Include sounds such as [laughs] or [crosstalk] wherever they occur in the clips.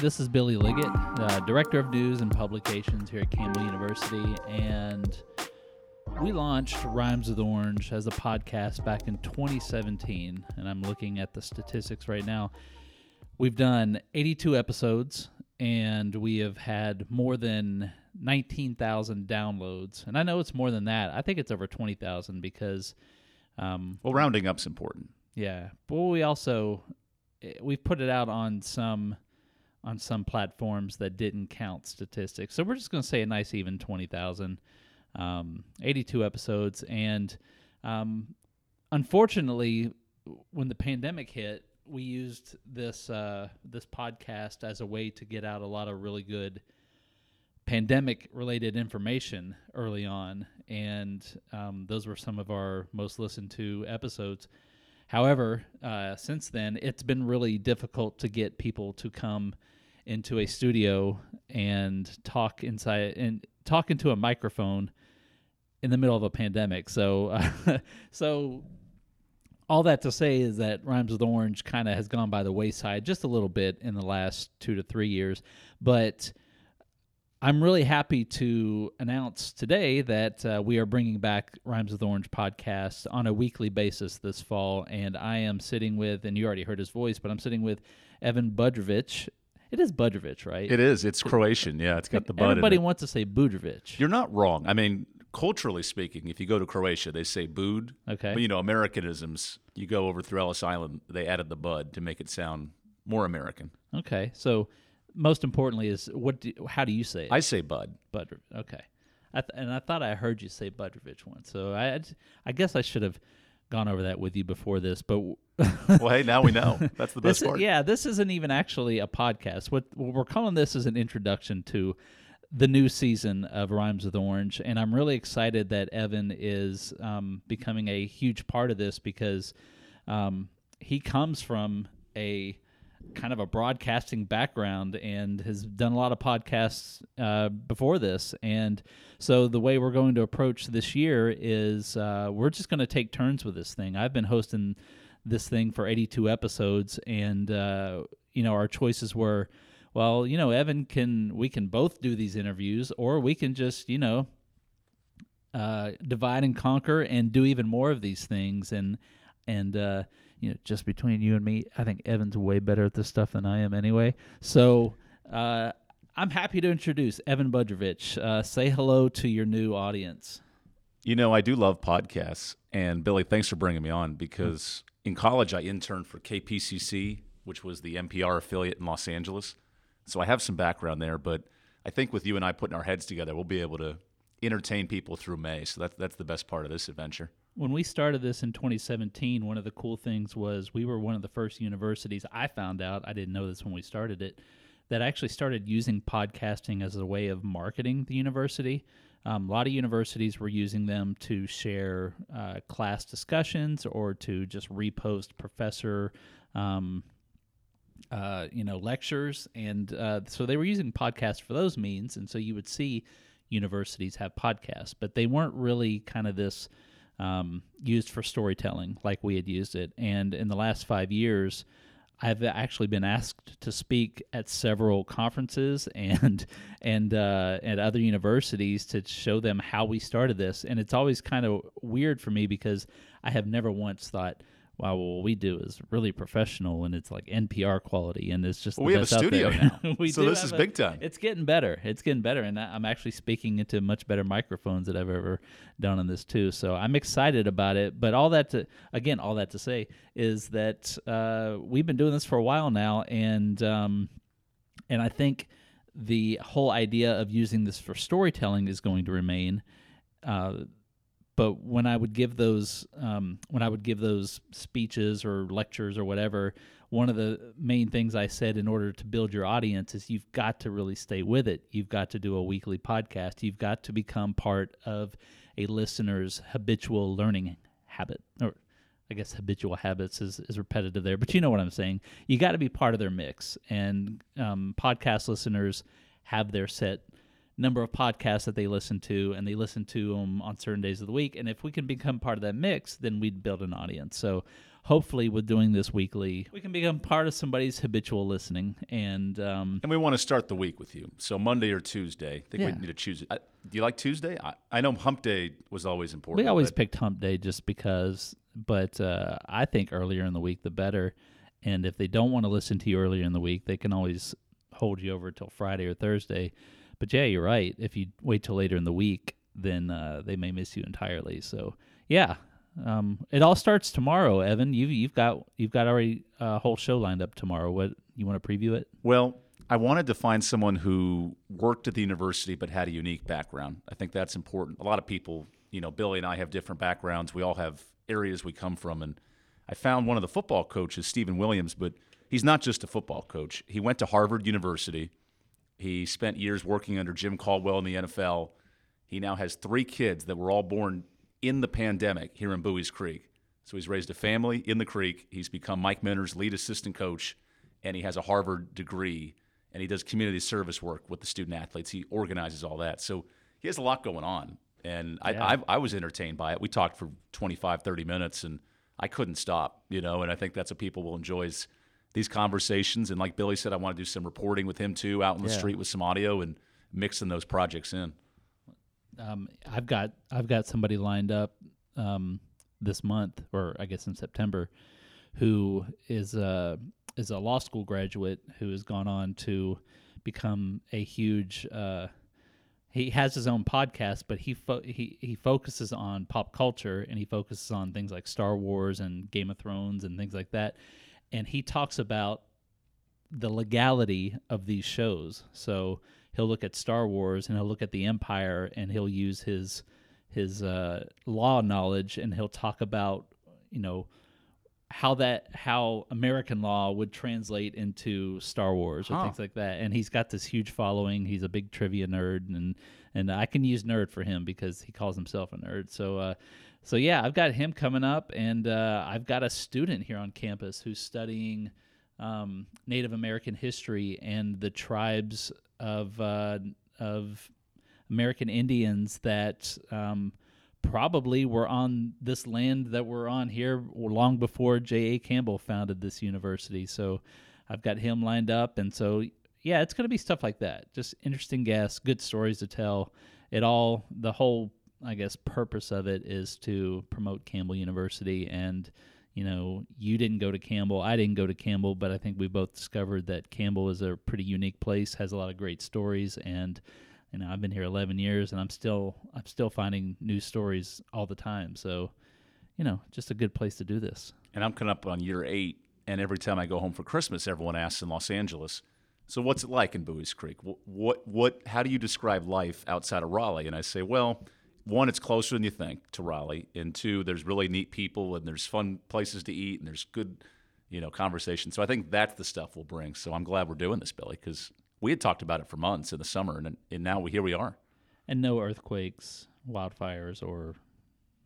Hi, this is Billy Liggett, uh, Director of News and Publications here at Campbell University, and we launched Rhymes with Orange as a podcast back in 2017, and I'm looking at the statistics right now. We've done 82 episodes, and we have had more than 19,000 downloads, and I know it's more than that. I think it's over 20,000 because, um, Well, rounding up's important. yeah, but we also eh, we've put it out on some on some platforms that didn't count statistics. So we're just going to say a nice even 20,000 um 82 episodes. And um unfortunately when the pandemic hit, we used this uh this podcast as a way to get out a lot of really good pandemic related information early on. And um, those were some of our most listened to episodes However, uh, since then, it's been really difficult to get people to come into a studio and talk inside and talk into a microphone in the middle of a pandemic. So, uh, [laughs] so all that to say is that Rhymes with Orange kind of has gone by the wayside just a little bit in the last two to three years, but. I'm really happy to announce today that uh, we are bringing back Rhymes with Orange podcast on a weekly basis this fall. And I am sitting with, and you already heard his voice, but I'm sitting with Evan Budrovich. It is Budrovich, right? It is. It's Croatian. Yeah, it's got the bud. Everybody in it. wants to say Budrovich. You're not wrong. I mean, culturally speaking, if you go to Croatia, they say bud. Okay. But you know, Americanisms. You go over through Ellis Island, they added the bud to make it sound more American. Okay. So, most importantly, is what? Do, how do you say it? I say bud. Budr. Okay. I th- and I thought I heard you say Budrovich once, so I, I guess I should have gone over that with you before this. But [laughs] Well, hey, now we know. That's the best is- part. yeah, this isn't even actually a podcast. What, what we're calling this is an introduction to the new season of Rhymes with Orange, and I'm really excited that Evan is um, becoming a huge part of this because um, he comes from a kind of a broadcasting background and has done a lot of podcasts uh, before this. And so the way we're going to approach this year is uh, we're just going to take turns with this thing. I've been hosting this thing for 82 episodes, and uh, you know our choices were, well, you know, Evan can we can both do these interviews, or we can just you know uh, divide and conquer and do even more of these things and and uh, you know just between you and me i think evan's way better at this stuff than i am anyway so uh, i'm happy to introduce evan budrovich uh, say hello to your new audience You know, I do love podcasts. And Billy, thanks for bringing me on because in college I interned for KPCC, which was the NPR affiliate in Los Angeles. So I have some background there, but I think with you and I putting our heads together, we'll be able to entertain people through May. So that's that's the best part of this adventure. When we started this in 2017 one of the cool things was we were one of the first universities i found out i didn't know this when we started it that actually started using podcasting as a way of marketing the university. Um, a lot of universities were using them to share uh, class discussions or to just repost professor um, uh, you know lectures. And uh, so they were using podcasts for those means. And so you would see universities have podcasts but they weren't really kind of this um, used for storytelling like we had used it. And in the last five years I've actually been asked to speak at several conferences [laughs] and and uh, at other universities to show them how we started this, and it's always kind of weird for me because I have never once thought, "Wow, well, what we do is really professional and it's like NPR quality, and it's just Well, we have a studio now, [laughs] we so this is a- big time. It's getting better. It's getting better, and I- I'm actually speaking into much better microphones that I've ever done on this too. So I'm excited about it. But all that to again, all that to say is that uh, we've been doing this for a while now, and um, and I think the whole idea of using this for storytelling is going to remain. Uh, but when I would give those um, when I would give those speeches or lectures or whatever, one of the main things I said in order to build your audience is you've got to really stay with it. You've got to do a weekly podcast. You've got to become part of a listener's habitual learning habit or I guess habitual habits is, is repetitive there, but you know what I'm saying. You got to be part of their mix, and um, podcast listeners have their set number of podcasts that they listen to, and they listen to them on certain days of the week. And if we can become part of that mix, then we'd build an audience. So hopefully with doing this weekly, we can become part of somebody's habitual listening. And um, And we want to start the week with you. So Monday or Tuesday. I think Yeah. we need to choose it. I, do you like Tuesday? I, I know Hump Day was always important. we always picked Hump Day just because, but uh, I think earlier in the week the better. And if they don't want to listen to you earlier in the week, they can always hold you over till Friday or Thursday. But yeah, you're right. If you wait till later in the week, then uh, they may miss you entirely. So yeah, um, it all starts tomorrow. Evan, you you've got you've got already a whole show lined up tomorrow. What you want to preview it? Well, I wanted to find someone who worked at the university but had a unique background. I think that's important. A lot of people, you know, Billy and I have different backgrounds. We all have areas we come from. And I found one of the football coaches, Stephen Williams, but he's not just a football coach. He went to Harvard University. He spent years working under Jim Caldwell in the NFL. He now has three kids that were all born in the pandemic here in Buies Creek. So he's raised a family in the creek. He's become Mike Minter's lead assistant coach, and he has a Harvard degree, and he does community service work with the student athletes. He organizes all that. So he has a lot going on. And Yeah. I, I, I was entertained by it. We talked for 25, 30 minutes, and I couldn't stop, you know, and I think that's what people will enjoy is these conversations. And like Billy said, I want to do some reporting with him too, out in the Yeah. street with some audio and mixing those projects in. um, I've got I've got somebody lined up um, this month, or I guess in September, who is a is a law school graduate who has gone on to become a huge. Uh, he has his own podcast, but he fo- he he focuses on pop culture and he focuses on things like Star Wars and Game of Thrones and things like that, and he talks about the legality of these shows. So he'll look at Star Wars and he'll look at the Empire and he'll use his his uh, law knowledge and he'll talk about you know how that how American law would translate into Star Wars or Huh. things like that. And he's got this huge following. He's a big trivia nerd and and I can use nerd for him because he calls himself a nerd. So uh so yeah, I've got him coming up and uh, I've got a student here on campus who's studying um, Native American history and the tribes of uh, of American Indians that um, probably were on this land that we're on here long before J.A. Campbell founded this university. So I've got him lined up, and so yeah, it's going to be stuff like that. Just interesting guests, good stories to tell. It all the whole I guess purpose of it is to promote Campbell University and you know, you didn't go to Campbell, I didn't go to Campbell, but I think we both discovered that Campbell is a pretty unique place, has a lot of great stories, and you know, I've been here 11 years, and I'm still I'm still finding new stories all the time. So, you know, just a good place to do this. And I'm coming up on year eight, and every time I go home for Christmas, everyone asks in Los Angeles, "So what's it like in Buies Creek? What, what, what? How do you describe life outside of Raleigh?" And I say, "Well, one, it's closer than you think to Raleigh, and two, there's really neat people, and there's fun places to eat, and there's good, you know, conversation. So I think that's the stuff we'll bring. So I'm glad we're doing this, Billy, because we had talked about it for months in the summer, and and now we, here we are. And no earthquakes, wildfires, or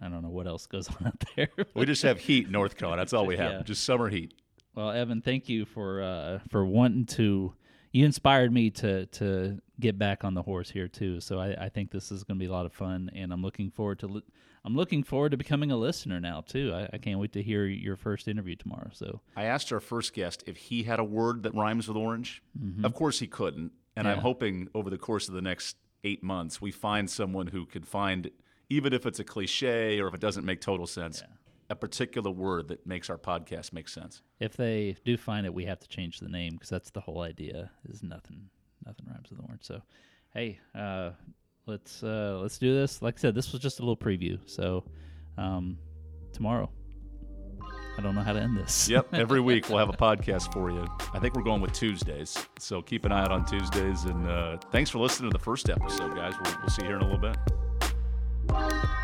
I don't know what else goes [laughs] on out there. We just have heat in North Carolina. That's all we have, [laughs] Yeah. just summer heat. Well, Evan, thank you for uh, for wanting to. You inspired me to to get back on the horse here too. So I, I think this is going to be a lot of fun, and I'm looking forward to. Li- I'm looking forward to becoming a listener now too. I, I can't wait to hear your first interview tomorrow. So I asked our first guest if he had a word that rhymes with orange. Mm-hmm. Of course, he couldn't. And I'm hoping over the course of the next eight months, we find someone who can find, even if it's a cliche or if it doesn't make total sense, a particular word that makes our podcast make sense. if they do find it, we have to change the name because that's the whole idea. Is nothing nothing rhymes with orange. So, hey, uh, let's uh, let's do this. Like I said, this was just a little preview. So um, tomorrow, I don't know how to end this. Yep. Every [laughs] week we'll have a podcast for you. I think we're going with Tuesdays. So keep an eye out on Tuesdays. And uh, thanks for listening to the first episode, guys. We'll, we'll see you here in a little bit.